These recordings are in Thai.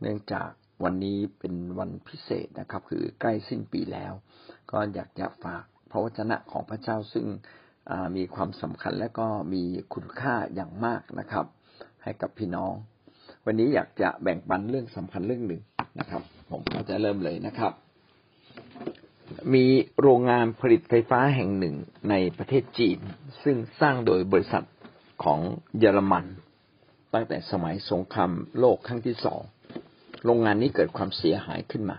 เนื่องจากวันนี้เป็นวันพิเศษนะครับ คือใกล้สิ้นปีแล้ว ก็อยากจะฝากพระวจนะของพระเจ้าซึ่งมีความสำคัญและก็มีคุณค่าอย่างมากนะครับ ให้กับพี่น้อง วันนี้อยากจะแบ่งปันเรื่องสำคัญเรื่องหนึ่งนะครับ ผมก็จะเริ่มเลยนะครับ มีโรงงานผลิตไฟฟ้าแห่งหนึ่งในประเทศจีน ซึ่งสร้างโดยบริษัทของเยอรมัน ตั้งแต่สมัยสงครามโลกครั้งที่สอง โรงงานนี้เกิดความเสียหายขึ้นมา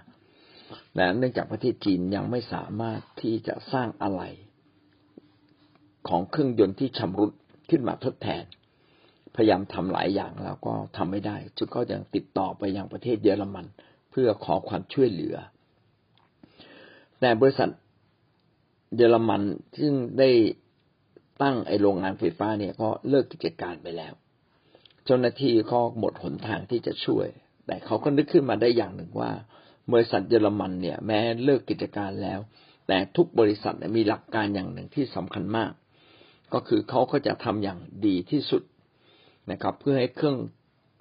และเนื่องจากประเทศจีนยังไม่สามารถที่จะสร้างอะไรของเครื่องยนต์ที่ชำรุดขึ้นมาทดแทน พยายามทำหลายอย่างแล้วก็ทำไม่ได้จึงก็ยังติดต่อไปยังประเทศเยอรมัน เพื่อขอความช่วยเหลือ แต่บริษัทเยอรมันซึ่งได้ตั้งไอโรงงานไฟฟ้าเนี่ยก็เลิกกิจการไปแล้ว เจ้าหน้าที่ก็หมดหนทางที่จะช่วย แต่เขาก็นึกขึ้นมาได้อย่างหนึ่งว่า บริษัทเยอรมันเนี่ย แม้เลิกกิจการแล้ว แต่ทุกบริษัทมีหลักการอย่างหนึ่งที่สำคัญมาก ก็คือเขาก็จะทำอย่างดีที่สุดนะครับ เพื่อให้เครื่อง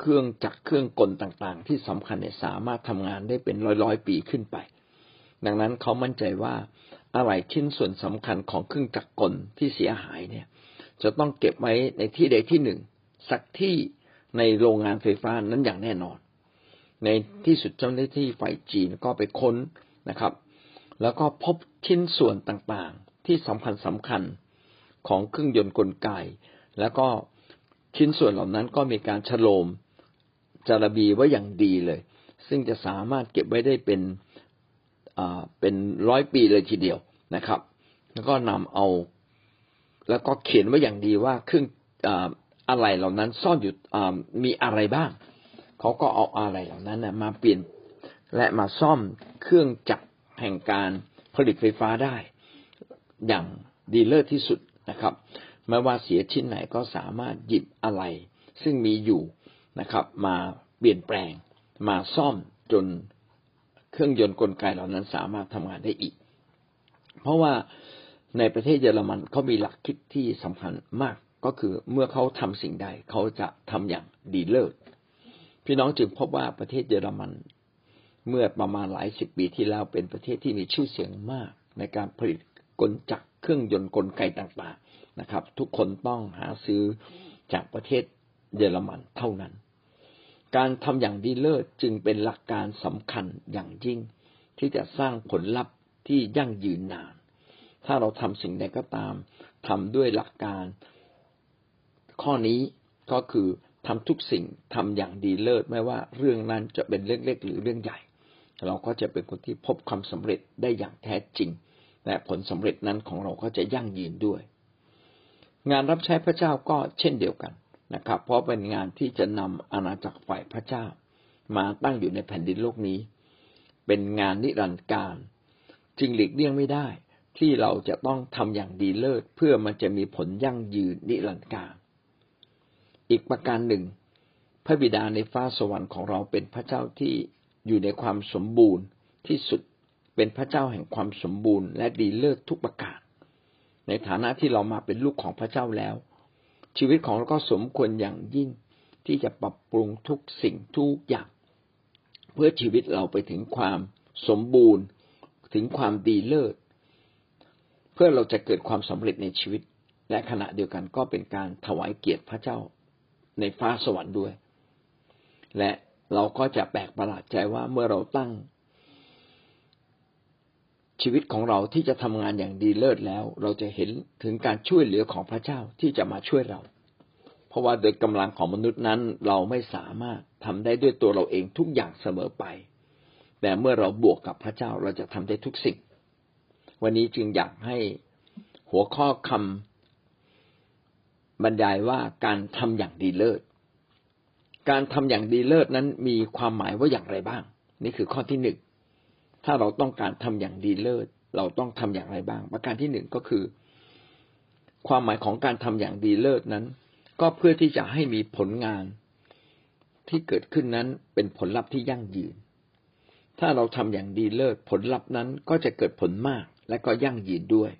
เครื่องจักรเครื่องกลต่างๆ ที่สำคัญเนี่ยสามารถทำงานได้เป็นร้อยๆปีขึ้นไป ดังนั้นเขามั่นใจว่าอะไรชิ้นส่วนสำคัญของเครื่องจักรกลที่เสียหายเนี่ย จะต้องเก็บไว้ในที่ใดที่หนึ่ง สักที่ในโรงงานไฟฟ้านั้นอย่างแน่นอน ในที่สุดเจ้าหน้าที่ฝ่ายจีนก็ไปค้นนะครับ แล้วก็พบชิ้นส่วนต่างๆ ที่สำคัญสำคัญของเครื่องยนต์กลไก แล้วก็ชิ้นส่วนเหล่านั้นก็มีการฉโลมจารบีไว้อย่างดีเลย ซึ่งจะสามารถเก็บไว้ได้เป็นเป็นร้อยปีเลยทีเดียวนะครับ แล้วก็นำเอา แล้วก็เขียนไว้อย่างดีว่าเครื่องอะไรเหล่านั้นซ่อนอยู่มีอะไรบ้าง เขาก็เอาอะไรเหล่านั้นนะมาเปลี่ยนและมาซ่อมเครื่องจักรแห่งการผลิตไฟฟ้าได้ อย่างดีเลิศที่สุดนะครับไม่ว่าเสียชิ้นไหนก็สามารถหยิบอะไร ซึ่งมีอยู่นะครับ มาเปลี่ยนแปลง มาซ่อมจนเครื่องยนต์กลไกเหล่านั้นสามารถทำงานได้อีก เพราะว่าในประเทศเยอรมันเขามีหลักคิดที่สำคัญมากก็คือเมื่อเขาทำสิ่งใดเขาจะทำอย่างดีเลิศ พี่น้องจึงพบว่าประเทศเยอรมัน เมื่อประมาณหลายสิบปีที่แล้วเป็นประเทศที่มีชื่อเสียงมาก ในการผลิตกลจักรเครื่องยนต์กลไกต่างๆนะครับ ทุกคนต้องหาซื้อจากประเทศเยอรมันเท่านั้น การทำอย่างดีเลิศจึงเป็นหลักการสำคัญอย่างยิ่ง ที่จะสร้างผลลัพธ์ที่ยั่งยืนนาน ถ้าเราทำสิ่งใดก็ตามทำด้วยหลักการข้อนี้ก็คือ ทำทุกสิ่งทำอย่างดีเลิศไม่ว่าเรื่องนั้นจะเป็นเรื่องเล็กหรือเรื่องใหญ่ เราก็จะเป็นคนที่พบความสำเร็จได้อย่างแท้จริง และผลสำเร็จนั้นของเราก็จะยั่งยืนด้วย งานรับใช้พระเจ้าก็เช่นเดียวกันนะครับ เพราะเป็นงานที่จะนำอาณาจักรฝ่ายพระเจ้า มาตั้งอยู่ในแผ่นดินโลกนี้ เป็นงานนิรันดร์การ จึงหลีกเลี่ยงไม่ได้ ที่เราจะต้องทำอย่างดีเลิศเพื่อมันจะมีผลยั่งยืนนิรันดร์การ อีกประการหนึ่ง พระบิดาในฟ้าสวรรค์ของเราเป็นพระเจ้าที่อยู่ในความสมบูรณ์ที่สุดเป็นพระเจ้าแห่งความสมบูรณ์และดีเลิศทุกประการ ในฐานะที่เรามาเป็นลูกของพระเจ้าแล้ว ชีวิตของเราก็สมควรอย่างยิ่งที่จะปรับปรุงทุกสิ่งทุกอย่าง เพื่อชีวิตเราไปถึงความสมบูรณ์ ถึงความดีเลิศ เพื่อเราจะเกิดความสำเร็จในชีวิต และขณะเดียวกันก็เป็นการถวายเกียรติพระเจ้า ในฟ้าสวรรค์ด้วย และเราก็จะแปลกประหลาดใจว่าเมื่อเราตั้ง ชีวิตของเราที่จะทำงานอย่างดีเลิศแล้ว เราจะเห็นถึงการช่วยเหลือของพระเจ้าที่จะมาช่วยเรา เพราะว่าโดยกำลังของมนุษย์นั้นเราไม่สามารถทำได้ด้วยตัวเราเองทุกอย่างเสมอไป แต่เมื่อเราบวกกับพระเจ้าเราจะทำได้ทุกสิ่ง วันนี้จึงอยากให้หัวข้อคำ บรรยายว่าการทำอย่างดีเลิศ การทำอย่างดีเลิศนั้นมีความหมายว่าอย่างไรบ้าง นี่คือข้อที่หนึ่งถ้าเราต้องการทำอย่างดีเลิศ เราต้องทำอย่างไรบ้าง ประการที่หนึ่งก็คือ ความหมายของการทำอย่างดีเลิศนั้น ก็เพื่อที่จะให้มีผลงานที่เกิดขึ้นนั้นเป็นผลลัพธ์ที่ยั่งยืน ถ้าเราทำอย่างดีเลิศผลลัพธ์นั้นก็จะเกิดผลมากและก็ยั่งยืนด้วย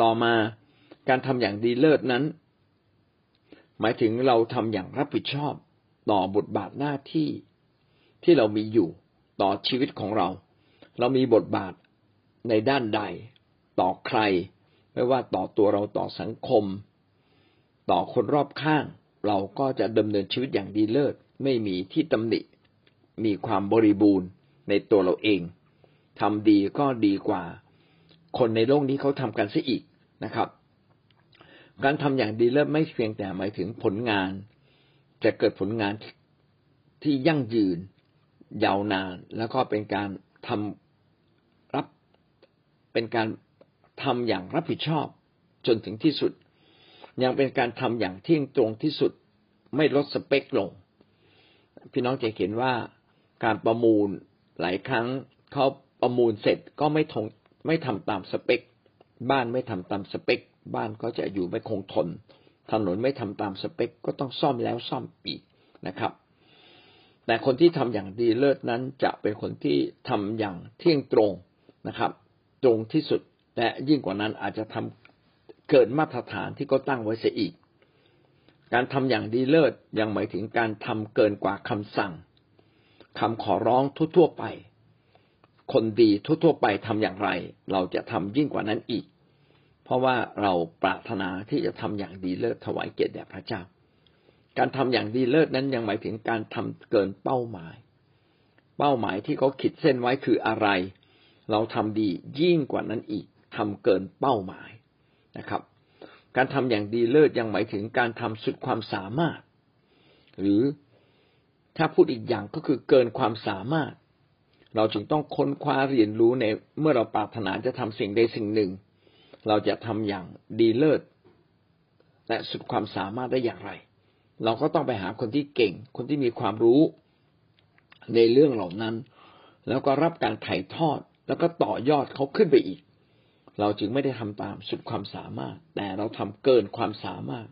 ต่อมา การทำอย่างดีเลิศนั้น หมายถึงเราทำอย่างรับผิดชอบต่อบทบาทหน้าที่ที่เรามีอยู่ต่อชีวิตของเรา เรามีบทบาทในด้านใด ต่อใคร ไม่ว่าต่อตัวเราต่อสังคม ต่อคนรอบข้าง เราก็จะดำเนินชีวิตอย่างดีเลิศ ไม่มีที่ตำหนิ มีความบริบูรณ์ในตัวเราเองทำดีก็ดีกว่า คนในโลกนี้เขาทำกันซะอีกนะครับ การทำอย่างดีเลิศไม่เพียงแต่หมายถึงผลงาน จะเกิดผลงานที่ยั่งยืนยาวนาน แล้วก็เป็นการทำรับเป็นการทำอย่างรับผิดชอบจนถึงที่สุด ยังเป็นการทำอย่างเที่ยงตรงที่สุด ไม่ลดสเปคลง พี่น้องจะเห็นว่าการประมูลหลายครั้งเขาประมูลเสร็จก็ไม่ทงไม่ทำตามสเปค บ้านไม่ทำตามสเปค บ้านก็จะอยู่ไม่คงทน ถนนไม่ทำตามสเปค ก็ต้องซ่อมแล้วซ่อมอีกนะครับ แต่คนที่ทำอย่างดีเลิศนั้นจะเป็นคนที่ทำอย่างเที่ยงตรงนะครับ ตรงที่สุดและยิ่งกว่านั้นอาจจะทำเกินมาตรฐานที่ก็ตั้งไว้เสียอีก การทำอย่างดีเลิศยังหมายถึงการทำเกินกว่าคำสั่งคำขอร้องทั่วๆไป คนดีทั่วๆไปทำอย่างไร เราจะทำยิ่งกว่านั้นอีก เพราะว่าเราปรารถนาที่จะทำอย่างดีเลิศถวายเกียรติแด่พระเจ้า การทำอย่างดีเลิศนั้นยังหมายถึงการทำเกินเป้าหมาย เป้าหมายที่เขาขีดเส้นไว้คืออะไร เราทำดียิ่งกว่านั้นอีกทำเกินเป้าหมายนะครับ การทำอย่างดีเลิศยังหมายถึงการทำสุดความสามารถ หรือถ้าพูดอีกอย่างก็คือเกินความสามารถ เราจึงต้องค้นคว้าเรียนรู้ในเมื่อเราปรารถนาจะทำสิ่งใดสิ่งหนึ่ง เราจะทำอย่างดีเลิศและสุดความสามารถได้อย่างไร เราก็ต้องไปหาคนที่เก่ง คนที่มีความรู้ในเรื่องเหล่านั้น แล้วก็รับการถ่ายทอด แล้วก็ต่อยอดเขาขึ้นไปอีก เราจึงไม่ได้ทำตามสุดความสามารถ แต่เราทำเกินความสามารถ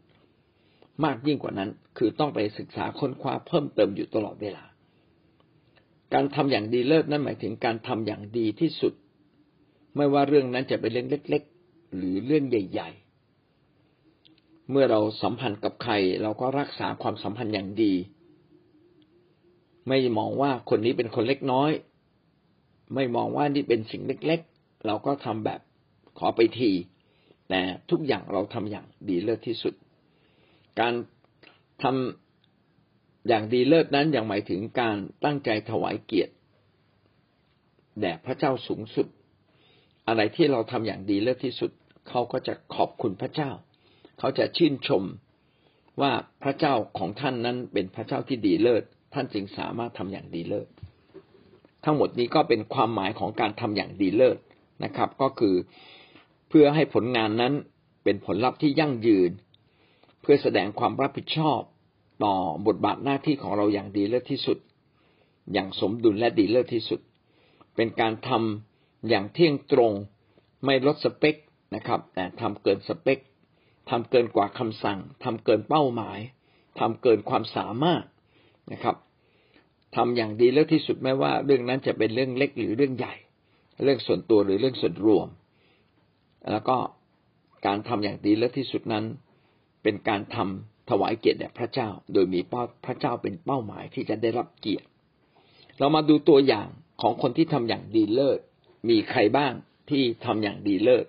มากยิ่งกว่านั้น คือต้องไปศึกษาค้นคว้าเพิ่มเติมอยู่ตลอดเวลา การทำอย่างดีเลิศนั่นหมายถึงการทำอย่างดีที่สุด ไม่ว่าเรื่องนั้นจะเป็นเรื่องเล็ก ๆ หรือเรื่องใหญ่ ๆ เมื่อเราสัมพันธ์กับใคร เราก็รักษาความสัมพันธ์อย่างดี ไม่มองว่าคนนี้เป็นคนเล็กน้อย ไม่มองว่านี่เป็นสิ่งเล็ก ๆ เราก็ทำแบบขอไปทีแต่ทุกอย่างเราทำอย่างดีเลิศที่สุด การทำ อย่างดีเลิศนั้นยังหมายถึงการตั้งใจถวายเกียรติแด่พระเจ้าสูงสุด อะไรที่เราทำอย่างดีเลิศที่สุด เขาก็จะขอบคุณพระเจ้า เขาจะชื่นชมว่าพระเจ้าของท่านนั้นเป็นพระเจ้าที่ดีเลิศ ท่านจึงสามารถทำอย่างดีเลิศ ทั้งหมดนี้ก็เป็นความหมายของการทำอย่างดีเลิศนะครับ ก็คือเพื่อให้ผลงานนั้นเป็นผลลัพธ์ที่ยั่งยืน เพื่อแสดงความรับผิดชอบ ต่อบทบาทหน้าที่ของเราอย่างดีเลิศที่สุด อย่างสมดุลและดีเลิศที่สุด เป็นการทำอย่างเที่ยงตรงไม่ลดสเปคนะครับ แต่ทำเกินสเปคทำเกินกว่าคำสั่งทำเกินเป้าหมายทำเกินความสามารถนะครับทำอย่างดีเลิศที่สุดไม่ว่า เรื่องนั้นจะเป็นเรื่องเล็กหรือเรื่องใหญ่ เรื่องส่วนตัวหรือเรื่องส่วนรวม แล้วก็การทำอย่างดีเลิศที่สุดนั้น เป็นการทำ ถวายเกียรติแด่พระเจ้า โดยมีพระเจ้าเป็นเป้าหมายที่จะได้รับเกียรติ เรามาดูตัวอย่างของคนที่ทำอย่างดีเลิศ มีใครบ้างที่ทำอย่างดีเลิศ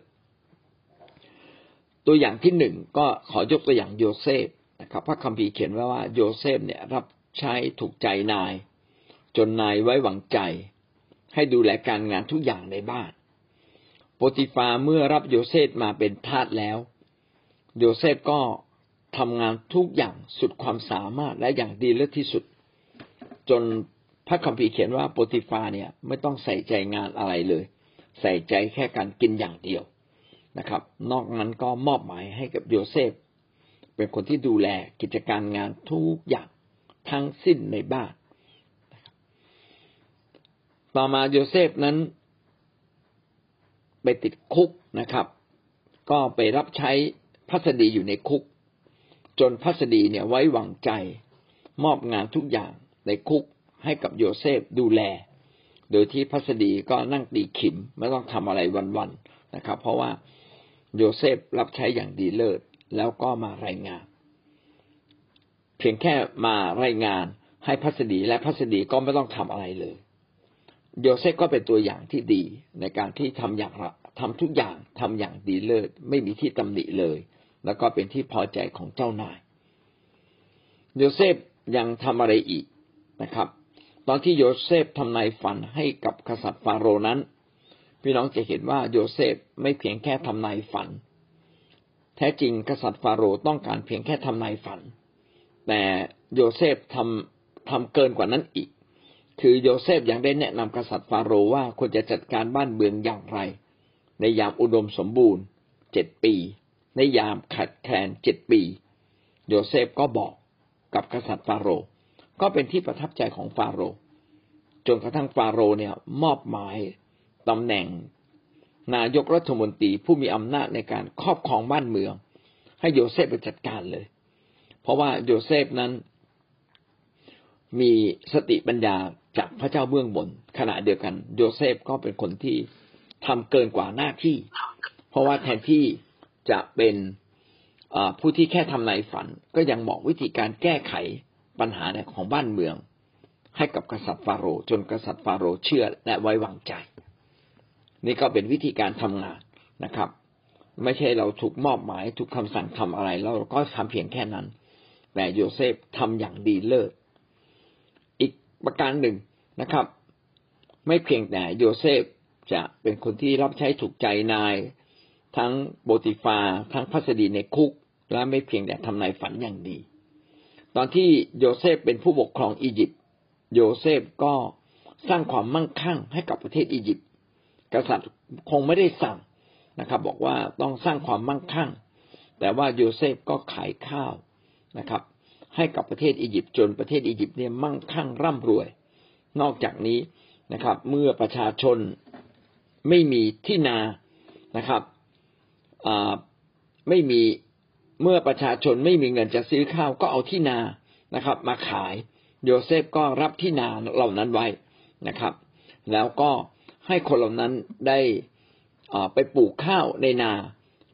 ตัวอย่างที่หนึ่งก็ขอยกตัวอย่างโยเซฟนะครับ พระคัมภีร์เขียนไว้ว่าโยเซฟเนี่ยรับใช้ถูกใจนาย จนนายไว้วางใจ ให้ดูแลการงานทุกอย่างในบ้านโปติฟาเมื่อรับโยเซฟมาเป็นทาสแล้ว โยเซฟก็ ทำงานทุกอย่างสุดความสามารถและอย่างดีเลิศที่สุด จนพระคัมภีร์เขียนว่าโปติฟาเนี่ยไม่ต้องใส่ใจงานอะไรเลย ใส่ใจแค่การกินอย่างเดียวนะครับ นอกนั้นก็มอบหมายให้กับโยเซฟ เป็นคนที่ดูแลกิจการงานทุกอย่างทั้งสิ้นในบ้าน ต่อมาโยเซฟนั้น ไปติดคุกนะครับ ก็ไปรับใช้พัสดีอยู่ในคุก จนพัสดีเนี่ยไว้วางใจ มอบงานทุกอย่างในคุกให้กับโยเซฟดูแล โดยที่พัสดีก็นั่งตีขิมไม่ต้องทำอะไรวันๆนะครับ เพราะว่าโยเซฟรับใช้อย่างดีเลิศแล้วก็มารายงาน เพียงแค่มารายงานให้พัสดีและพัสดีก็ไม่ต้องทำอะไรเลย โยเซฟก็เป็นตัวอย่างที่ดีในการที่ทำอย่างทำทุกอย่างทำอย่างดีเลิศไม่มีที่ตำหนิเลย แล้วก็เป็นที่พอใจของเจ้านายโยเซฟยังทำอะไรอีกนะครับ ตอนที่โยเซฟทำนายฝันให้กับกษัตริย์ฟาโรห์นั้น พี่น้องจะเห็นว่าโยเซฟไม่เพียงแค่ทำนายฝัน แท้จริงกษัตริย์ฟาโรห์ต้องการเพียงแค่ทำนายฝัน แต่โยเซฟทำทำเกินกว่านั้นอีก คือโยเซฟยังได้แนะนำกษัตริย์ฟาโรห์ว่าควรจะจัดการบ้านเมืองอย่างไร ในยามอุดมสมบูรณ์เจ็ดปี ในยามขาดแคลนเจ็ดปี โยเซฟก็บอกกับกษัตริย์ฟาโรห์ก็เป็นที่ประทับใจของฟาโรห์จนกระทั่งฟาโรห์เนี่ยมอบหมายตำแหน่ง นายกรัฐมนตรีผู้มีอำนาจในการครอบครองบ้านเมือง ให้โยเซฟไปจัดการเลย เพราะว่าโยเซฟนั้น มีสติปัญญาจากพระเจ้าเบื้องบน ขณะเดียวกัน โยเซฟก็เป็นคนที่ทำเกินกว่าหน้าที่ เพราะว่าแทนที่ จะเป็นผู้ที่แค่ทำนายฝัน ก็ยังบอกวิธีการแก้ไขปัญหาของบ้านเมือง ให้กับกษัตริย์ฟาโรห์จนกษัตริย์ฟาโรห์เชื่อและไว้วางใจ นี่ก็เป็นวิธีการทำงานนะครับ ไม่ใช่เราถูกมอบหมายถูกคำสั่งทำอะไรแล้วเราก็ทำเพียงแค่นั้น แต่โยเซฟทำอย่างดีเลิศอีกประการหนึ่งนะครับ ไม่เพียงแต่โยเซฟจะเป็นคนที่รับใช้ถูกใจนาย ทั้งโบติฟาทั้งพัสดีในคุก และไม่เพียงแต่ทำนายฝันอย่างดี ตอนที่โยเซฟเป็นผู้ปกครองอียิปต์โยเซฟก็สร้างความมั่งคั่งให้กับประเทศอียิปต์กษัตริย์คงไม่ได้สั่งนะครับ บอกว่าต้องสร้างความมั่งคั่ง แต่ว่าโยเซฟก็ขายข้าวนะครับ ให้กับประเทศอียิปต์จนประเทศอียิปต์เนี่ยมั่งคั่งร่ำรวย นอกจากนี้นะครับ เมื่อประชาชนไม่มีที่นานะครับ ไม่มีเมื่อประชาชนไม่มีเงินจะซื้อข้าวก็เอาที่นานะครับ มาขายโยเซฟก็รับที่นาเหล่านั้นไว้นะครับ แล้วก็ให้คนเหล่านั้นได้ไปปลูกข้าวในนา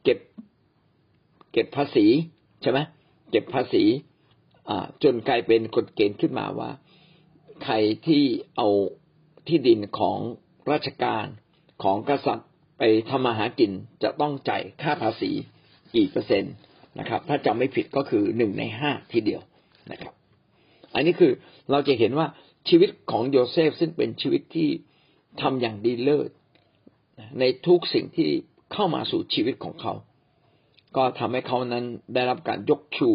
เก็บ เก็บภาษีใช่ไหมเก็บภาษีจนกลายเป็นกฎเกณฑ์ขึ้นมาว่า ใครที่เอาที่ดินของราชการของกษัตริย์ ไปทำมาหากินจะต้องจ่ายค่าภาษีกี่เปอร์เซ็นต์นะครับ ถ้าจำไม่ผิดก็คือหนึ่งในห้าทีเดียวนะครับ อันนี้คือเราจะเห็นว่าชีวิตของโยเซฟซึ่งเป็นชีวิตที่ทำอย่างดีเลิศในทุกสิ่งที่เข้ามาสู่ชีวิตของเขา ก็ทำให้เขานั้นได้รับการยกชู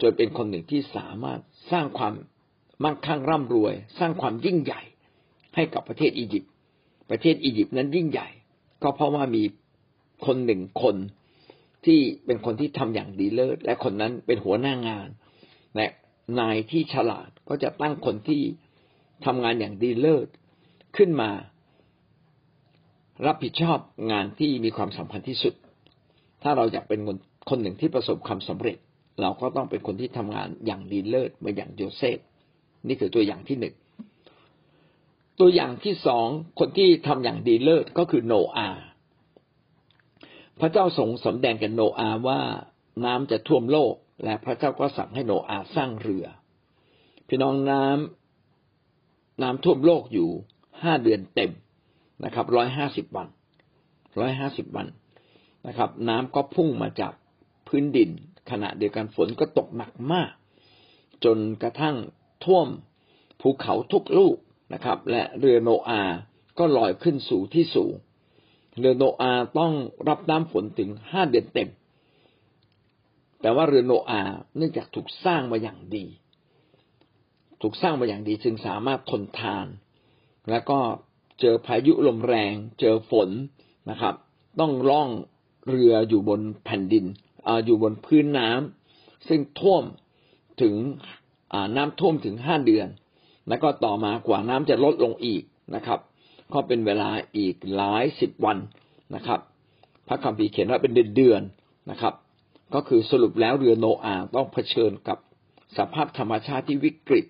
จนเป็นคนหนึ่งที่สามารถสร้างความมั่งคั่งร่ำรวย สร้างความยิ่งใหญ่ให้กับประเทศอียิปต์ประเทศอียิปต์นั้นยิ่งใหญ่ ก็เพราะว่ามีคนหนึ่งคนที่เป็นคนที่ทำอย่างดีเลิศและคนนั้นเป็นหัวหน้างาน และนายที่ฉลาดก็จะตั้งคนที่ทำงานอย่างดีเลิศขึ้นมา รับผิดชอบงานที่มีความสำคัญที่สุด ถ้าเราอยากเป็นคนคนหนึ่งที่ประสบความสำเร็จ เราก็ต้องเป็นคนที่ทำงานอย่างดีเลิศเหมือนอย่างโยเซฟนี่คือตัวอย่างที่หนึ่ง ตัวอย่างที่สองคนที่ทำอย่างดีเลิศก็คือโนอาห์พระเจ้าทรงสำแดงกับโนอาห์ว่าน้ำจะท่วมโลก และพระเจ้าก็สั่งให้โนอาห์สร้างเรือ พี่น้องน้ำน้ำท่วมโลกอยู่ห้าเดือนเต็มนะครับร้อยห้าสิบวันร้อยห้าสิบวันนะครับ น้ำก็พุ่งมาจากพื้นดิน ขณะเดียวกันฝนก็ตกหนักมาก จนกระทั่งท่วมภูเขาทุกลูก นะครับ และเรือโนอาก็ลอยขึ้นสู่ที่สูง เรือโนอาต้องรับน้ำฝนถึงห้าเดือนเต็ม แต่ว่าเรือโนอาเนื่องจากถูกสร้างมาอย่างดี ถูกสร้างมาอย่างดีจึงสามารถทนทาน แล้วก็เจอพายุลมแรง เจอฝนนะครับ ต้องล่องเรืออยู่บนแผ่นดินออยู่บนพื้นน้ำซึ่งท่วมถึงน้ำท่วมถึงห้าเดือน แล้วก็ต่อมากว่าน้ำจะลดลงอีกนะครับ ก็เป็นเวลาอีกหลายสิบวันนะครับ พระคัมภีร์เขียนว่าเป็นเดือนๆนะครับ ก็คือสรุปแล้วเรือโนอาต้องเผชิญกับสภาพธรรมชาติที่วิกฤต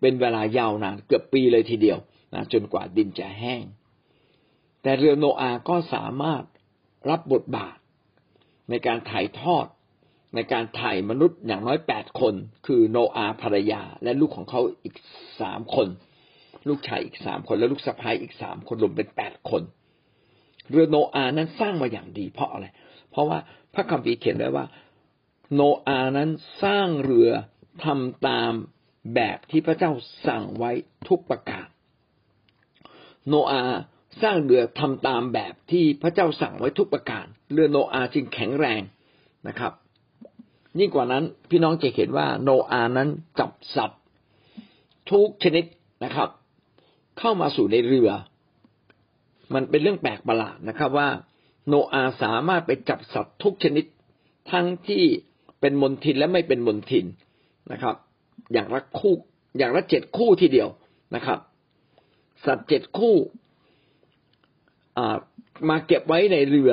เป็นเวลายาวนานเกือบปีเลยทีเดียวนะจนกว่าดินจะแห้ง แต่เรือโนอาก็สามารถรับบทบาท ในการถ่ายทอด ในการถ่ายมนุษย์อย่างน้อยแปดคน คือโนอาภรรยา และลูกของเขาอีกสามคน ลูกชายอีกสามคน และลูกสะพ้ายอีกสามคนรวมเป็นแปดคนเรือโนอานั้นสร้างมาอย่างดีเพราะอะไร เพราะว่าพระคัมภีร์เขียนไว้ว่า โนอานั้นสร้างเรือทำตามแบบที่พระเจ้าสั่งไว้ทุกประการ โนอาสร้างเรือทำตามแบบที่พระเจ้าสั่งไว้ทุกประการ เรือโนอาจึงแข็งแรงนะครับ ยิ่งกว่านั้นพี่น้องจะเห็นว่าโนอานั้นจับสัตว์ทุกชนิดนะครับ เข้ามาสู่ในเรือ มันเป็นเรื่องแปลกประหลาดนะครับว่า โนอาสามารถไปจับสัตว์ทุกชนิด ทั้งที่เป็นมนทินและไม่เป็นมนทินนะครับ อย่างละคู่อย่างละเจ็ดคู่ทีเดียวนะครับ สัตว์เจ็ดคู่มาเก็บไว้ในเรือ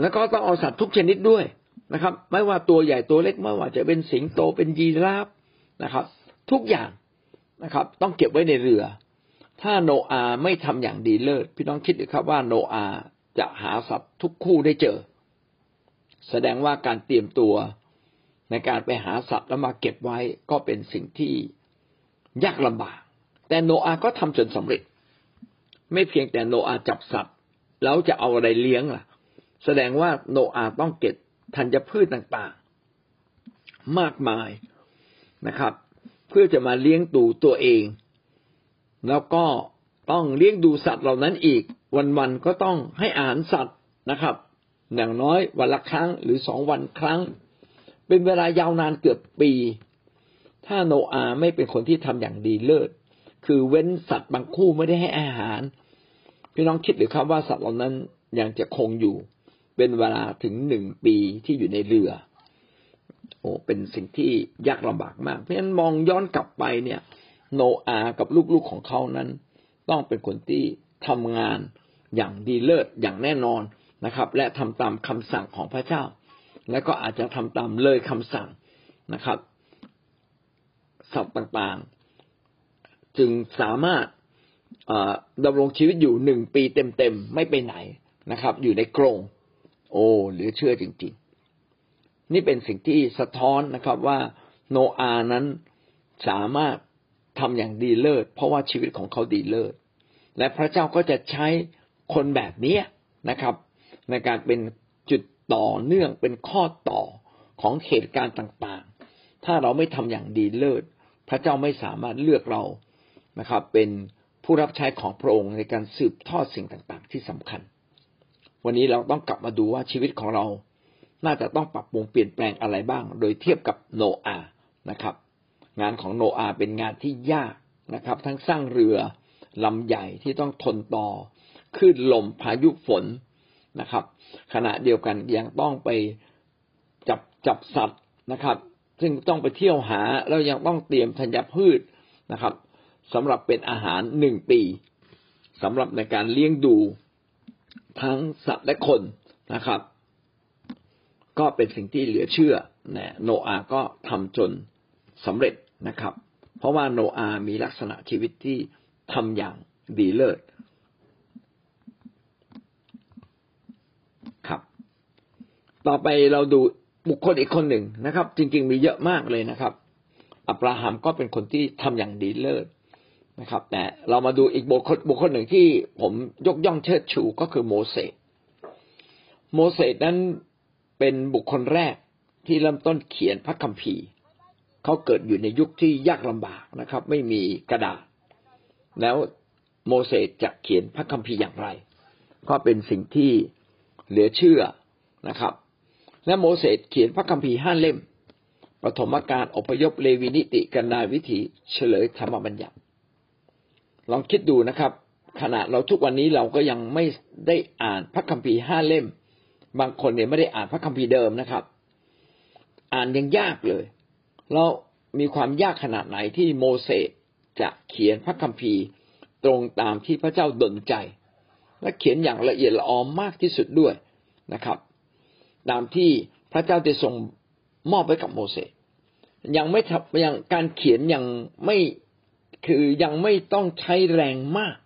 แล้วก็ต้องเอาสัตว์ทุกชนิดด้วย นะครับ ไม่ว่าตัวใหญ่ตัวเล็กไม่ว่าจะเป็นสิงโตเป็นยีราฟนะครับ ทุกอย่างนะครับ ต้องเก็บไว้ในเรือ ถ้าโนอาไม่ทำอย่างดีเลิศพี่น้องคิดดูครับว่าโนอาจะหาสัตว์ทุกคู่ได้เจอ แสดงว่าการเตรียมตัวในการไปหาสัตว์แล้วมาเก็บไว้ก็เป็นสิ่งที่ยากลำบาก แต่โนอาก็ทำจนสำเร็จ ไม่เพียงแต่โนอาจับสัตว์แล้วจะเอาอะไรเลี้ยงล่ะ แสดงว่าโนอาต้องเก็บ ธัญพืชต่างๆ มากมายนะครับ เพื่อจะมาเลี้ยงดูตัวเอง แล้วก็ต้องเลี้ยงดูสัตว์เหล่านั้นอีก วันๆก็ต้องให้อาหารสัตว์นะครับอย่างน้อยวันละครั้งหรือสองวันครั้ง เป็นเวลายาวนานเกือบปี ถ้าโนอาไม่เป็นคนที่ทำอย่างดีเลิศ คือเว้นสัตว์บางคู่ไม่ได้ให้อาหาร พี่น้องคิดหรือครับว่าสัตว์เหล่านั้นยังจะคงอยู่ เป็นเวลาถึงหนึ่งปีที่อยู่ในเรือ โอ้เป็นสิ่งที่ยากลำบากมาก เพราะฉะนั้นมองย้อนกลับไปเนี่ย โนอากับลูกๆของเขานั้น ต้องเป็นคนที่ทำงานอย่างดีเลิศอย่างแน่นอนนะครับ และทำตามคำสั่งของพระเจ้า และก็อาจจะทำตามเลยคำสั่งนะครับสัตว์ต่างๆ จึงสามารถดำรงชีวิตอยู่หนึ่งปีเต็มๆ ไม่ไปไหนนะครับ อยู่ในกรง โอ้หรือเชื่อจริง ๆ นี่เป็นสิ่งที่สะท้อนนะครับว่าโนอานั้นสามารถทำอย่างดีเลิศ เพราะว่าชีวิตของเขาดีเลิศ และพระเจ้าก็จะใช้คนแบบนี้นะครับ ในการเป็นจุดต่อเนื่องเป็นข้อต่อของเหตุการณ์ต่างๆ ถ้าเราไม่ทำอย่างดีเลิศ พระเจ้าไม่สามารถเลือกเรานะครับ เป็นผู้รับใช้ของพระองค์ในการสืบทอดสิ่งต่างๆ ที่สำคัญ วันนี้เราต้องกลับมาดูว่าชีวิตของเรา น่าจะต้องปรับปรุงเปลี่ยนแปลงอะไรบ้าง โดยเทียบกับโนอานะครับ งานของโนอาเป็นงานที่ยากนะครับ ทั้งสร้างเรือลำใหญ่ที่ต้องทนต่อคลื่นลมพายุฝนนะครับ ขณะเดียวกันยังต้องไปจับจับสัตว์นะครับ ซึ่งต้องไปเที่ยวหาแล้วยังต้องเตรียมธัญพืชนะครับสำหรับเป็นอาหารหนึ่งปีสำหรับในการเลี้ยงดู ทั้งสัตว์และคนนะครับ ก็เป็นสิ่งที่เหลือเชื่อนะโนอาก็ทำจนสำเร็จนะครับ เพราะว่าโนอามีลักษณะชีวิตที่ทำอย่างดีเลิศครับ ต่อไปเราดูบุคคลอีกคนหนึ่งนะครับ จริง ๆ มีเยอะมากเลยนะครับ อับราฮัมก็เป็นคนที่ทำอย่างดีเลิศ นะครับ แต่เรามาดูอีกบุคคลบุคคลหนึ่งที่ผมยกย่องเชิดชูก็คือโมเสสโมเสสนั้นเป็นบุคคลแรกที่เริ่มต้นเขียนพระคัมภีร์เขาเกิดอยู่ในยุคที่ยากลำบากนะครับ ไม่มีกระดาษ แล้วโมเสสจะเขียนพระคัมภีร์อย่างไร ก็เป็นสิ่งที่เหลือเชื่อนะครับ และโมเสสเขียนพระคัมภีร์ห้าเล่มปฐมกาลอพยพเลวีนิติกันดาวิธีเฉลยธรรมบัญญัติ ลองคิดดูนะครับ ขณะเราทุกวันนี้เราก็ยังไม่ได้อ่านพระคัมภีร์ห้าเล่ม บางคนเนี่ยไม่ได้อ่านพระคัมภีร์เดิมนะครับ อ่านยังยากเลยแล้วมีความยากขนาดไหนที่โมเสสจะเขียนพระคัมภีร์ตรงตามที่พระเจ้าดลใจ และเขียนอย่างละเอียดละออมากที่สุดด้วยนะครับ ตามที่พระเจ้าได้ทรงมอบไว้กับโมเสสยังไม่ยังการเขียนยังไม่ คือยังไม่ต้องใช้แรงมาก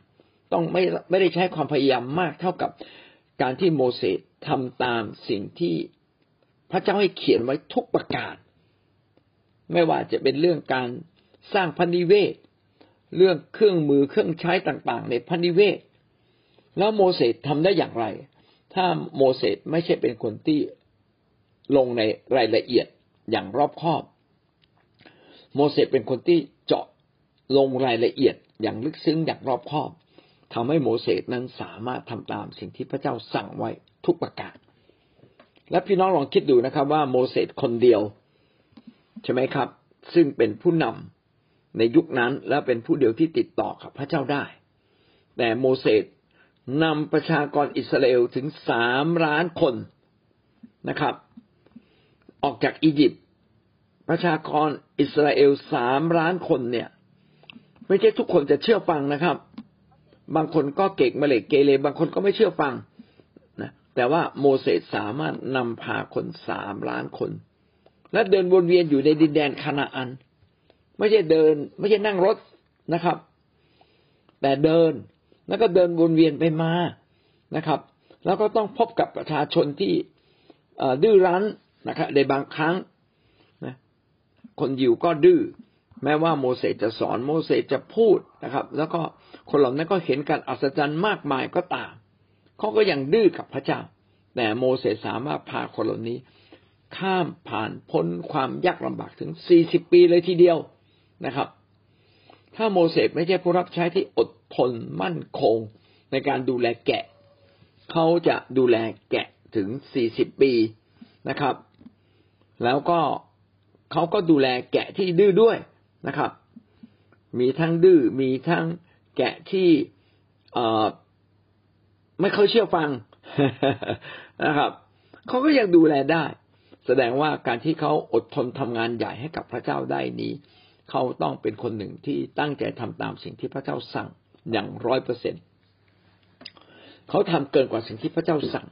ต้องไม่ไม่ได้ใช้ความพยายามมากเท่ากับการที่โมเสสทำตามสิ่งที่พระเจ้าให้เขียนไว้ทุกประการ ไม่ว่าจะเป็นเรื่องการสร้างพันิเวศ เรื่องเครื่องมือเครื่องใช้ต่างๆ ในพันิเวศ แล้วโมเสสทำได้อย่างไร ถ้าโมเสสไม่ใช่เป็นคนที่ลงในรายละเอียดอย่างรอบคอบ โมเสสเป็นคนที่ ลงรายละเอียดอย่างลึกซึ้งอย่างรอบคอบทำให้โมเสสนั้นสามารถทำตามสิ่งที่พระเจ้าสั่งไว้ทุกประการ และพี่น้องลองคิดดูนะครับ ว่าโมเสสคนเดียว ใช่ไหมครับ ซึ่งเป็นผู้นำในยุคนั้นและเป็นผู้เดียวที่ติดต่อกับพระเจ้าได้ แต่โมเสสนำประชากรอิสราเอลถึงสามล้านคนนะครับ ออกจากอียิปต์ประชากรอิสราเอลสามล้านคนเนี่ย ไม่ใช่ทุกคนจะเชื่อฟังนะครับ บางคนก็เก่งมาเลยเกเรบางคนก็ไม่เชื่อฟังนะแต่ว่าโมเสสสามารถนำพาคนสามล้านคน และเดินวนเวียนอยู่ในดินแดนคานาอัน ไม่ใช่เดิน ไม่ใช่นั่งรถนะครับ แต่เดินแล้วก็เดินวนเวียนไปมานะครับ แล้วก็ต้องพบกับประชาชนที่ดื้อรั้นนะครับในบางครั้งนะคนยิวก็ดื้อ แม้ว่าโมเสสจะสอนโมเสสจะพูดนะครับ แล้วก็คนเหล่านั้นก็เห็นการอัศจรรย์มากมายก็ตามเขาก็ยังดื้อกับพระเจ้า แต่โมเสสสามารถพาคนเหล่านี้ ข้ามผ่านพ้นความยากลำบากถึงสี่สิบปีเลยทีเดียวนะครับ ถ้าโมเสสไม่ใช่ผู้รับใช้ที่อดทนมั่นคงในการดูแลแกะ เขาจะดูแลแกะถึงสี่สิบปีนะครับ แล้วก็เขาก็ดูแลแกะที่ดื้อด้วย นะครับ มีทั้งดื้อมีทั้งแกะที่เอไม่ค่อยเชื่อฟังนะครับเขาก็ยังดูแลได้ แสดงว่าการที่เขาอดทนทำงานใหญ่ให้กับพระเจ้าได้นี้เขาต้องเป็นคนหนึ่งที่ตั้งใจทำตามสิ่งที่พระเจ้าสั่งอย่างร้อยเปอร์เซ็นเขาทำเกินกว่าสิ่งที่พระเจ้าสั่ง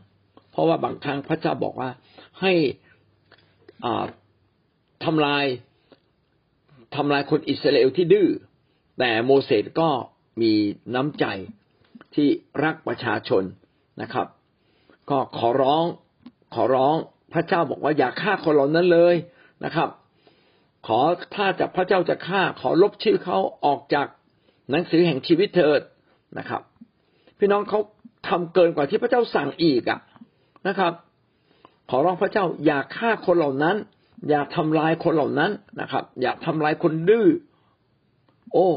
เพราะว่าบางครั้งพระเจ้าบอกว่าให้ทำลาย ทำลายคนอิสราเอลที่ดื้อแต่โมเสสก็มีน้ำใจที่รักประชาชนนะครับ ก็ขอร้องขอร้องพระเจ้าบอกว่าอย่าฆ่าคนเหล่านั้นเลยนะครับ ขอถ้าจะพระเจ้าจะฆ่าขอลบชื่อเขาออกจากหนังสือแห่งชีวิตเถิดนะครับ พี่น้องเขาทำเกินกว่าที่พระเจ้าสั่งอีกอะนะครับ ขอร้องพระเจ้าอย่าฆ่าคนเหล่านั้น อย่าทำลายคนเหล่านั้นนะครับ อย่าทำลายคนดื้อโอ้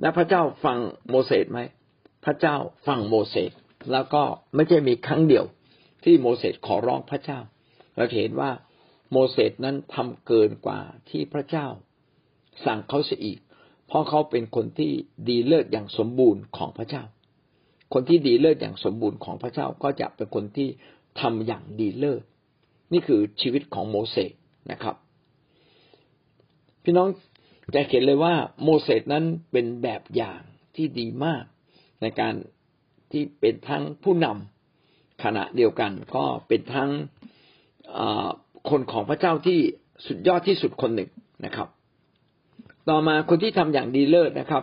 และพระเจ้าฟังโมเสสไหมพระเจ้าฟังโมเสสแล้วก็ไม่ใช่มีครั้งเดียว ที่โมเสสขอร้องพระเจ้า เราเห็นว่าโมเสสนั้นทำเกินกว่าที่พระเจ้า สั่งเขาเสียอีก เพราะเขาเป็นคนที่ดีเลิศอย่างสมบูรณ์ของพระเจ้า คนที่ดีเลิศอย่างสมบูรณ์ของพระเจ้าก็จะเป็นคนที่ทำอย่างดีเลิศนี่คือชีวิตของโมเสส นะครับ พี่น้องจะเห็นเลยว่าโมเสสนั้นเป็นแบบอย่างที่ดีมากในการที่เป็นทั้งผู้นำขณะเดียวกัน ก็เป็นทั้งคนของพระเจ้าที่สุดยอดที่สุดคนหนึ่งนะครับ ต่อมาคนที่ทำอย่างดีเลิศนะครับ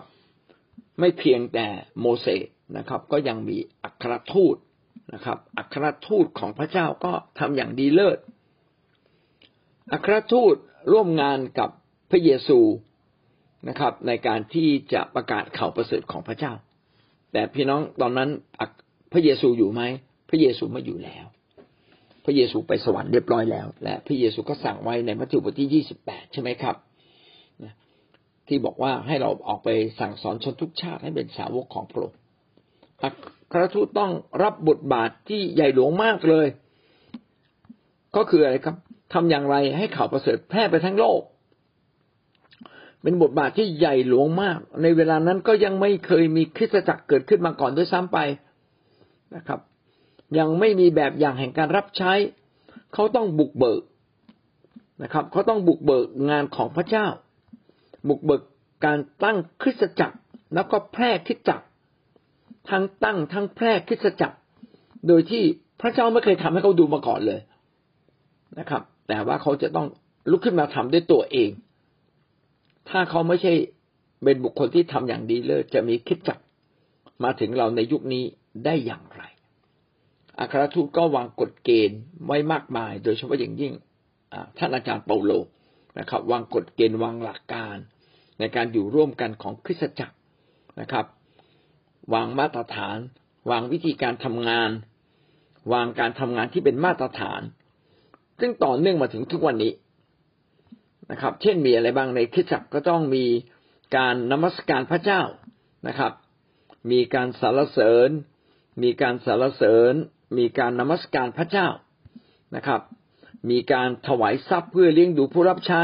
ไม่เพียงแต่โมเสสนะครับ ก็ยังมีอัครทูตนะครับ อัครทูตของพระเจ้าก็ทำอย่างดีเลิศ อัครทูตร่วมงานกับพระเยซูนะครับ ในการที่จะประกาศข่าวประเสริฐของพระเจ้า แต่พี่น้องตอนนั้นพระเยซูอยู่ไหมพระเยซูไม่อยู่แล้ว พระเยซูไปสวรรค์เรียบร้อยแล้ว และพระเยซูก็สั่งไว้ในมัทธิวบทที่ยี่สิบแปดใช่ไหมครับที่บอกว่าให้เราออกไปสั่งสอนชนทุกชาติให้เป็นสาวกของพระองค์พรทูตต้องรับบทบาทที่ใหญ่หลวงมากเลย ก็คืออะไรครับ ทำอย่างไรให้ข่าวประเสริฐแพร่ไปทั้งโลก เป็นบทบาทที่ใหญ่หลวงมาก ในเวลานั้นก็ยังไม่เคยมีคริสตจักรเกิดขึ้นมาก่อนด้วยซ้ำไปนะครับ ยังไม่มีแบบอย่างแห่งการรับใช้ เขาต้องบุกเบิกนะครับ เขาต้องบุกเบิกงานของพระเจ้า บุกเบิกการตั้งคริสตจักรแล้วก็แพร่คริสตจักร ทั้งตั้งทั้งแพร่คริสตจักร โดยที่พระเจ้าไม่เคยทำให้เขาดูมาก่อนเลยนะครับ แต่ว่าเขาจะต้องลุกขึ้นมาทำด้วยตัวเอง ถ้าเขาไม่ใช่เป็นบุคคลที่ทำอย่างดีเลยจะมีคิดจักมาถึงเราในยุคนี้ได้อย่างไร อัครทูตก็วางกฎเกณฑ์ไว้มากมาย โดยเฉพาะอย่างยิ่งท่านอาจารย์เปาโลนะครับ วางกฎเกณฑ์วางหลักการ ในการอยู่ร่วมกันของคริสตจักรนะครับ วางมาตรฐาน วางวิธีการทำงาน วางการทำงานที่เป็นมาตรฐาน ซึ่งต่อเนื่องมาถึงทุกวันนี้นะครับ เช่นมีอะไรบ้างในคริสตจักรก็ต้องมีการนมัสการพระเจ้านะครับ มีการสรรเสริญ มีการสรรเสริญ มีการนมัสการพระเจ้านะครับ มีการถวายทรัพย์เพื่อเลี้ยงดูผู้รับใช้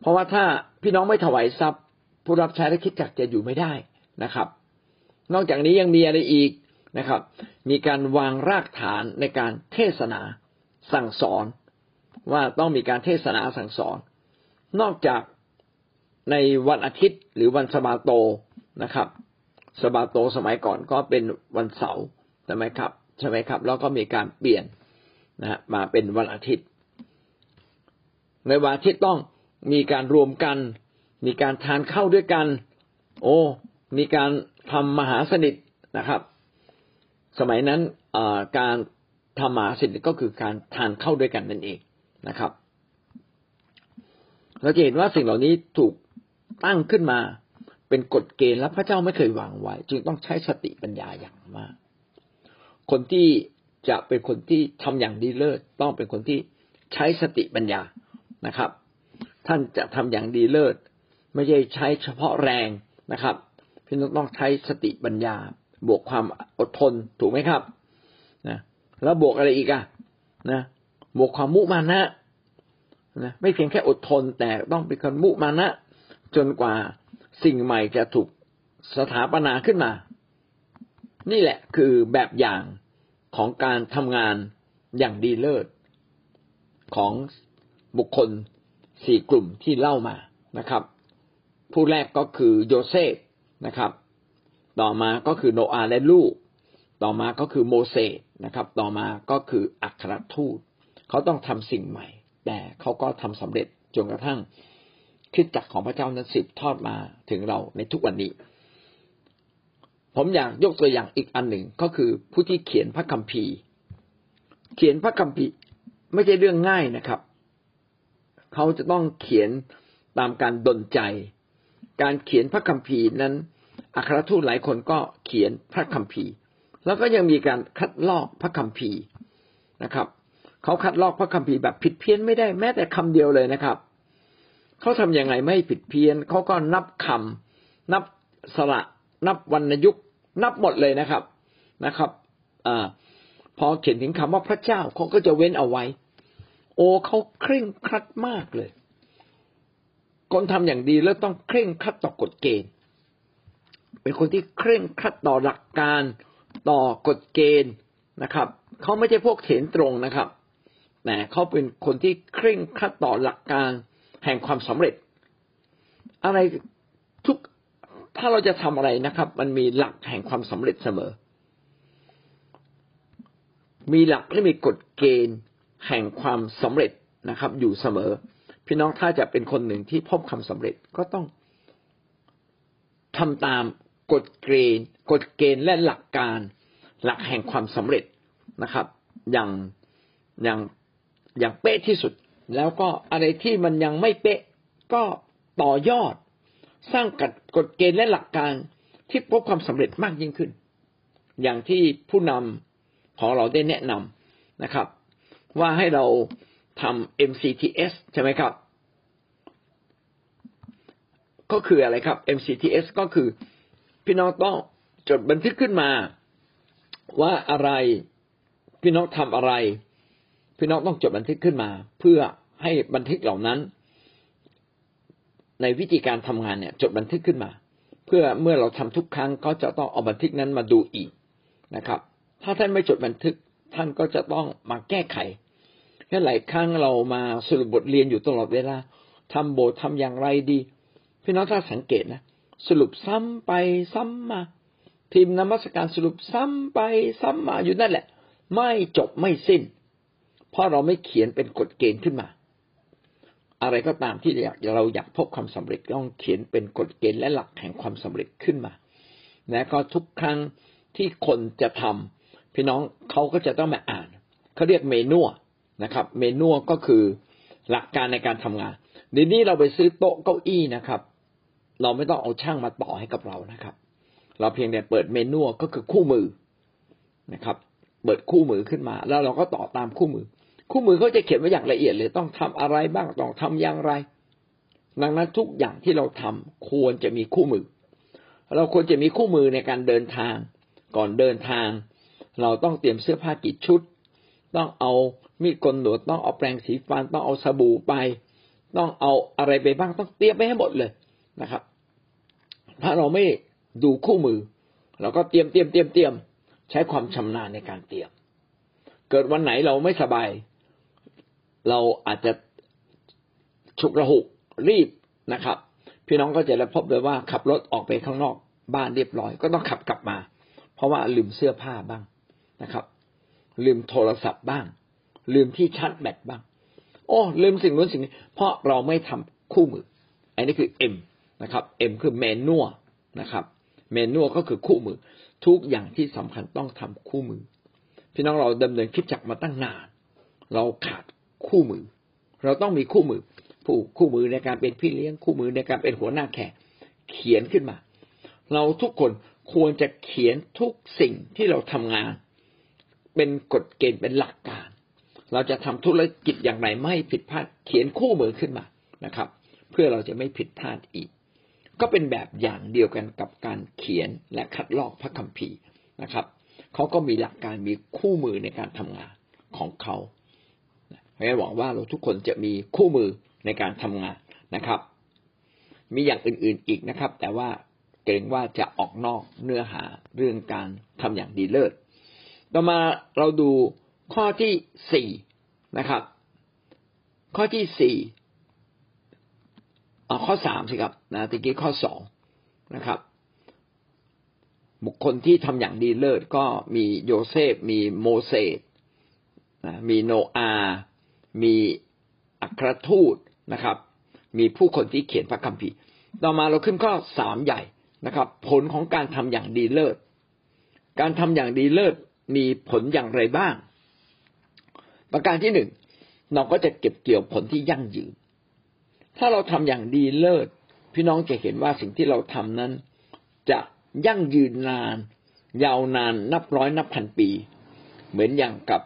เพราะว่าถ้าพี่น้องไม่ถวายทรัพย์ ผู้รับใช้และคิดจักจะอยู่ไม่ได้นะครับ นอกจากนี้ยังมีอะไรอีกนะครับ มีการวางรากฐานในการเทศนา สั่งสอนว่าต้องมีการเทศนาสั่งสอน นอกจากในวันอาทิตย์หรือวันสบาโตนะครับสบาโตสมัยก่อนก็เป็นวันเสาร์ใช่ไหมครับใช่ไหมครับ แล้วก็มีการเปลี่ยนนะฮะมาเป็นวันอาทิตย์ ในวันอาทิตย์ต้องมีการรวมกัน มีการทานข้าวด้วยกัน โอ้มีการทำมหาสนิทนะครับ สมัยนั้นการ ทำมาสนิทก็คือการทานเข้าด้วยกันนั่นเองนะครับ เราจะเห็นว่าสิ่งเหล่านี้ถูกตั้งขึ้นมาเป็นกฎเกณฑ์และพระเจ้าไม่เคยวางไว้ จึงต้องใช้สติปัญญาอย่างมาก คนที่จะเป็นคนที่ทำอย่างดีเลิศต้องเป็นคนที่ใช้สติปัญญานะครับ ท่านจะทำอย่างดีเลิศ ไม่ใช่ใช้เฉพาะแรงนะครับพี่น้องต้องใช้สติปัญญา บวกความอดทนถูกไหมครับ แล้วบวกอะไรอีกอะนะบวกความมุมานะนะไม่เพียงแค่อดทนแต่ต้องเป็นคนมุมานะ จนกว่าสิ่งใหม่จะถูกสถาปนาขึ้นมา นี่แหละคือแบบอย่างของการทำงานอย่างดีเลิศของบุคคลสี่กลุ่มที่เล่ามานะครับ ผู้แรกก็คือโยเซฟนะครับ ต่อมาก็คือโนอาและลูก ต่อมาก็คือโมเสส นะครับ ต่อมาก็คืออัครทูต เขาต้องทำสิ่งใหม่ แต่เขาก็ทำสำเร็จจนกระทั่งคิดจักของพระเจ้านั้นสืบทอดมาถึงเราในทุกวันนี้ ผมอยากยกตัวอย่างอีกอันหนึ่งก็คือผู้ที่เขียนพระคัมภีร์ เขียนพระคัมภีร์ไม่ใช่เรื่องง่ายนะครับ เขาจะต้องเขียนตามการดลใจ การเขียนพระคัมภีร์นั้นอัครทูตหลายคนก็เขียนพระคัมภีร์ แล้วก็ยังมีการคัดลอกพระคัมภีร์นะครับเขาคัดลอกพระคัมภีร์แบบผิดเพี้ยนไม่ได้แม้แต่คำเดียวเลยนะครับเขาทำยังไงไม่ผิดเพี้ยนเขาก็นับคำนับสระ นับวรรณยุกนับหมดเลยนะครับนะครับอพอเขียนถึงคำว่าพระเจ้าเขาก็จะเว้นเอาไว้ โอ้เขาเคร่งครัดมากเลย คนทำอย่างดีแล้วต้องเคร่งครัดต่อกฎเกณฑ์ เป็นคนที่เคร่งครัดต่อหลักการ ต่อกฎเกณฑ์นะครับเขาไม่ใช่พวกเถนตรงนะครับแต่เขาเป็นคนที่เคร่งครัดต่อหลักการแห่งความสำเร็จ อะไรทุกถ้าเราจะทำอะไรนะครับ มันมีหลักแห่งความสำเร็จเสมอ มีหลักและมีกฎเกณฑ์แห่งความสำเร็จนะครับ อยู่เสมอ พี่น้องถ้าจะเป็นคนหนึ่งที่พบความสำเร็จก็ต้องทำตาม กฎเกณฑ์กฎเกณฑ์และหลักการหลักแห่งความสำเร็จนะครับ อย่างอย่างอย่างเป๊ะที่สุด แล้วก็อะไรที่มันยังไม่เป๊ะก็ต่อยอด สร้างกฎกฎเกณฑ์และหลักการที่พบความสำเร็จมากยิ่งขึ้น อย่างที่ผู้นำของเราได้แนะนำนะครับ ว่าให้เราทำ MCTS ใช่ไหมครับ ก็คืออะไรครับ MCTS ก็คือ พี่น้องต้องจดบันทึกขึ้นมา ว่าอะไรพี่น้องทำอะไร พี่น้องต้องจดบันทึกขึ้นมา เพื่อให้บันทึกเหล่านั้น ในวิธีการทำงานเนี่ย จดบันทึกขึ้นมา เพื่อเมื่อเราทำทุกครั้งก็จะต้องเอาบันทึกนั้นมาดูอีกนะครับ ถ้าท่านไม่จดบันทึกท่านก็จะต้องมาแก้ไขแค่หลายครั้งเรามาสรุปบทเรียนอยู่ตลอดเวลาทำโบสถ์ทำอย่างไรดี พี่น้องถ้าสังเกตนะ สรุปซ้ำไปซ้ำมา ทีมนมัสการสรุปซ้ำไปซ้ำมาอยู่นั่นแหละ ไม่จบไม่สิ้น เพราะเราไม่เขียนเป็นกฎเกณฑ์ขึ้นมา อะไรก็ตามที่เราอยากพบความสำเร็จต้องเขียนเป็นกฎเกณฑ์และหลักแห่งความสำเร็จขึ้นมาและก็ทุกครั้งที่คนจะทำพี่น้องเขาก็จะต้องมาอ่านเขาเรียกเมนัวนะครับ เมนัวก็คือหลักการในการทำงานเดี๋ยวนี้เราไปซื้อโต๊ะเก้าอี้นะครับ เราไม่ต้องเอาช่างมาต่อให้กับเรานะครับ เราเพียงแต่เปิดเมนัวก็คือคู่มือนะครับ เปิดคู่มือขึ้นมา แล้วเราก็ต่อตามคู่มือ คู่มือเขาจะเขียนไว้อย่างละเอียดเลยต้องทำอะไรบ้างต้องทำอย่างไร ดังนั้นทุกอย่างที่เราทำควรจะมีคู่มือ เราควรจะมีคู่มือในการเดินทาง ก่อนเดินทาง เราต้องเตรียมเสื้อผ้ากี่ชุด ต้องเอามีดกลหนวดต้องเอาแปรงสีฟันต้องเอาสบู่ไป ต้องเอาอะไรไปบ้างต้องเตรียมไปให้หมดเลย นะครับ ถ้าเราไม่ดูคู่มือ เราก็เตรียมเตรียมเตรียมเตรียมใช้ความชำนาญในการเตรียม เกิดวันไหนเราไม่สบาย เราอาจจะฉุกระหุกรีบนะครับ พี่น้องก็จะได้พบเลยว่าขับรถออกไปข้างนอกบ้านเรียบร้อย ก็ต้องขับกลับมา เพราะว่าลืมเสื้อผ้าบ้างนะครับ ลืมโทรศัพท์บ้าง ลืมที่ชาร์จแบตบ้าง โอ้ ลืมสิ่งนู้นสิ่งนี้ เพราะเราไม่ทำคู่มือ อันนี้คือ M นะครับ M คือเมนัวนะครับเมนัวก็คือคู่มือ ทุกอย่างที่สำคัญต้องทำคู่มือ พี่น้องเราดำเนินคิดจักมาตั้งนาน เราขาดคู่มือ เราต้องมีคู่มือ ผู้คู่มือในการเป็นพี่เลี้ยงคู่มือในการเป็นหัวหน้าแขกเขียนขึ้นมา เราทุกคนควรจะเขียนทุกสิ่งที่เราทำงาน เป็นกฎเกณฑ์เป็นหลักการ เราจะทำธุรกิจอย่างไรไม่ผิดพลาดเขียนคู่มือขึ้นมานะครับ เพื่อเราจะไม่ผิดพลาดอีก ก็เป็นแบบอย่างเดียวกันกับการเขียนและคัดลอกพระคัมภีร์นะครับเขาก็มีหลักการมีคู่มือในการทำงานของเขาเพราะฉะนั้นหวังว่าเราทุกคนจะมีคู่มือในการทำงานนะครับ มีอย่างอื่นๆอีกนะครับ แต่ว่าเกรงว่าจะออกนอกเนื้อหาเรื่องการทำอย่างดีเลิศต่อมาเราดูข้อที่สี่นะครับ ข้อที่สี่ เอาข้อสามสิครับนะตะกี้ข้อสองนะครับ บุคคลที่ทำอย่างดีเลิศก็มีโยเซฟ มีโมเสสมีโนอา มีอัครทูตนะครับ มีผู้คนที่เขียนพระคัมภีร์ ต่อมาเราขึ้นข้อสามใหญ่นะครับ ผลของการทำอย่างดีเลิศ การทำอย่างดีเลิศมีผลอย่างไรบ้าง ประการที่หนึ่งเราก็จะเก็บเกี่ยวผลที่ยั่งยืน ถ้าเราทำอย่างดีเลิศ พี่น้องจะเห็นว่าสิ่งที่เราทำนั้น จะยั่งยืนนาน ยาวนานนับร้อยนับพันปี เหมือนอย่างกับ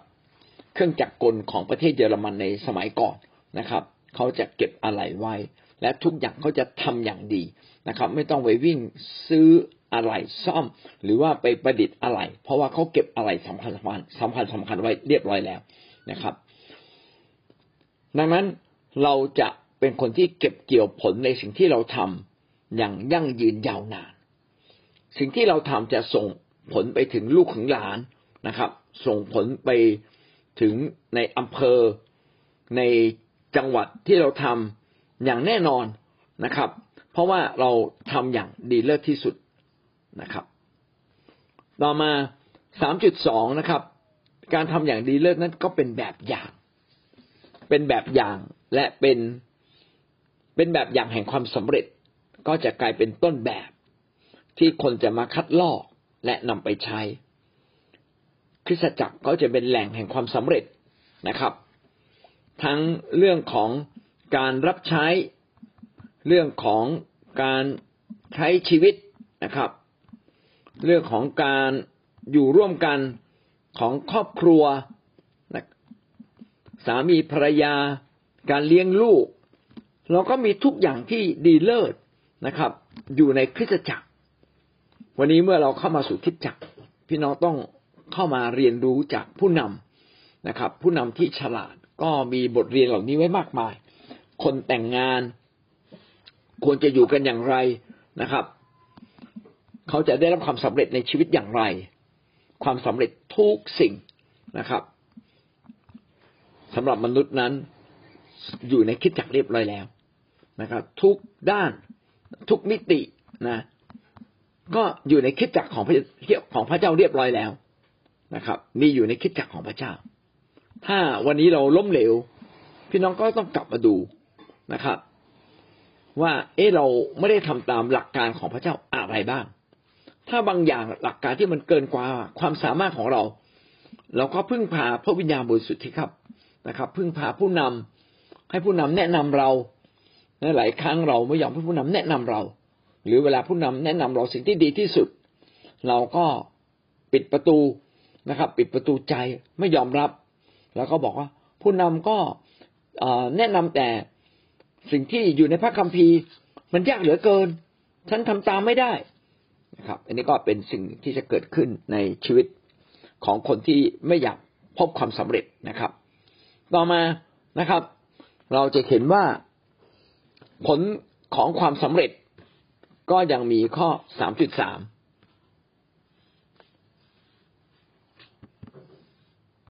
เครื่องจักรกลของประเทศเยอรมันในสมัยก่อนนะครับเขาจะเก็บอะไหล่ไว้ และทุกอย่างเขาจะทำอย่างดีนะครับ ไม่ต้องไปวิ่งซื้ออะไหล่ซ่อม หรือว่าไปประดิษฐ์อะไหล่เพราะว่าเขาเก็บอะไหล่สำคัญสำคัญสำคัญสำคัญไว้เรียบร้อยแล้วนะครับ ดังนั้นเราจะ เป็นคนที่เก็บเกี่ยวผลในสิ่งที่เราทำอย่างยั่งยืนยาวนาน สิ่งที่เราทำจะส่งผลไปถึงลูกถึงหลานนะครับ ส่งผลไปถึงในอำเภอในจังหวัดที่เราทำอย่างแน่นอนนะครับ เพราะว่าเราทำอย่างดีเลิศที่สุดนะครับ ต่อมาสามจุดสองนะครับ การทำอย่างดีเลิศนั้นก็เป็นแบบอย่าง เป็นแบบอย่างและเป็น เป็นแบบอย่างแห่งความสำเร็จก็จะกลายเป็นต้นแบบ ที่คนจะมาคัดลอกและนำไปใช้ คริสตจักรก็จะเป็นแหล่งแห่งความสำเร็จนะครับ ทั้งเรื่องของการรับใช้ เรื่องของการใช้ชีวิตนะครับ เรื่องของการอยู่ร่วมกันของครอบครัว สามีภรรยา การเลี้ยงลูก เราก็มีทุกอย่างที่ดีเลิศนะครับ อยู่ในคริสตจักร วันนี้เมื่อเราเข้ามาสู่คริสตจักร พี่น้องต้องเข้ามาเรียนรู้จากผู้นำนะครับ ผู้นำที่ฉลาดก็มีบทเรียนเหล่านี้ไว้มากมาย คนแต่งงาน ควรจะอยู่กันอย่างไรนะครับ เขาจะได้รับความสำเร็จในชีวิตอย่างไร ความสำเร็จทุกสิ่งนะครับสำหรับมนุษย์นั้นอยู่ในคิดจักเรียบร้อยแล้ว นะครับ ทุกด้านทุกมิตินะ ก็อยู่ในคิดจักของพระของพระเจ้าเรียบร้อยแล้วนะครับ มีอยู่ในคิดจักของพระเจ้า ถ้าวันนี้เราล้มเหลว พี่น้องก็ต้องกลับมาดูนะครับ ว่าเออเราไม่ได้ทำตามหลักการของพระเจ้าอะไรบ้าง ถ้าบางอย่างหลักการที่มันเกินกว่าความสามารถของเรา เราก็พึ่งพาพระวิญญาณบริสุทธิ์ที่ครับนะครับ พึ่งพาผู้นำให้ผู้นำแนะนำเรา หลายครั้งเราไม่ยอมให้ผู้นำแนะนำเรา หรือเวลาผู้นำแนะนำเราสิ่งที่ดีที่สุด เราก็ปิดประตูนะครับ ปิดประตูใจไม่ยอมรับ แล้วก็บอกว่า ผู้นำก็แนะนำแต่สิ่งที่อยู่ในพระคัมภีร์ มันยากเหลือเกิน ฉันทำตามไม่ได้นะครับ อันนี้ก็เป็นสิ่งที่จะเกิดขึ้นในชีวิตของคนที่ไม่อยากพบความสำเร็จนะครับ ต่อมานะครับ เราจะเห็นว่า ผลของความสำเร็จก็ยังมีข้อสามจุดสาม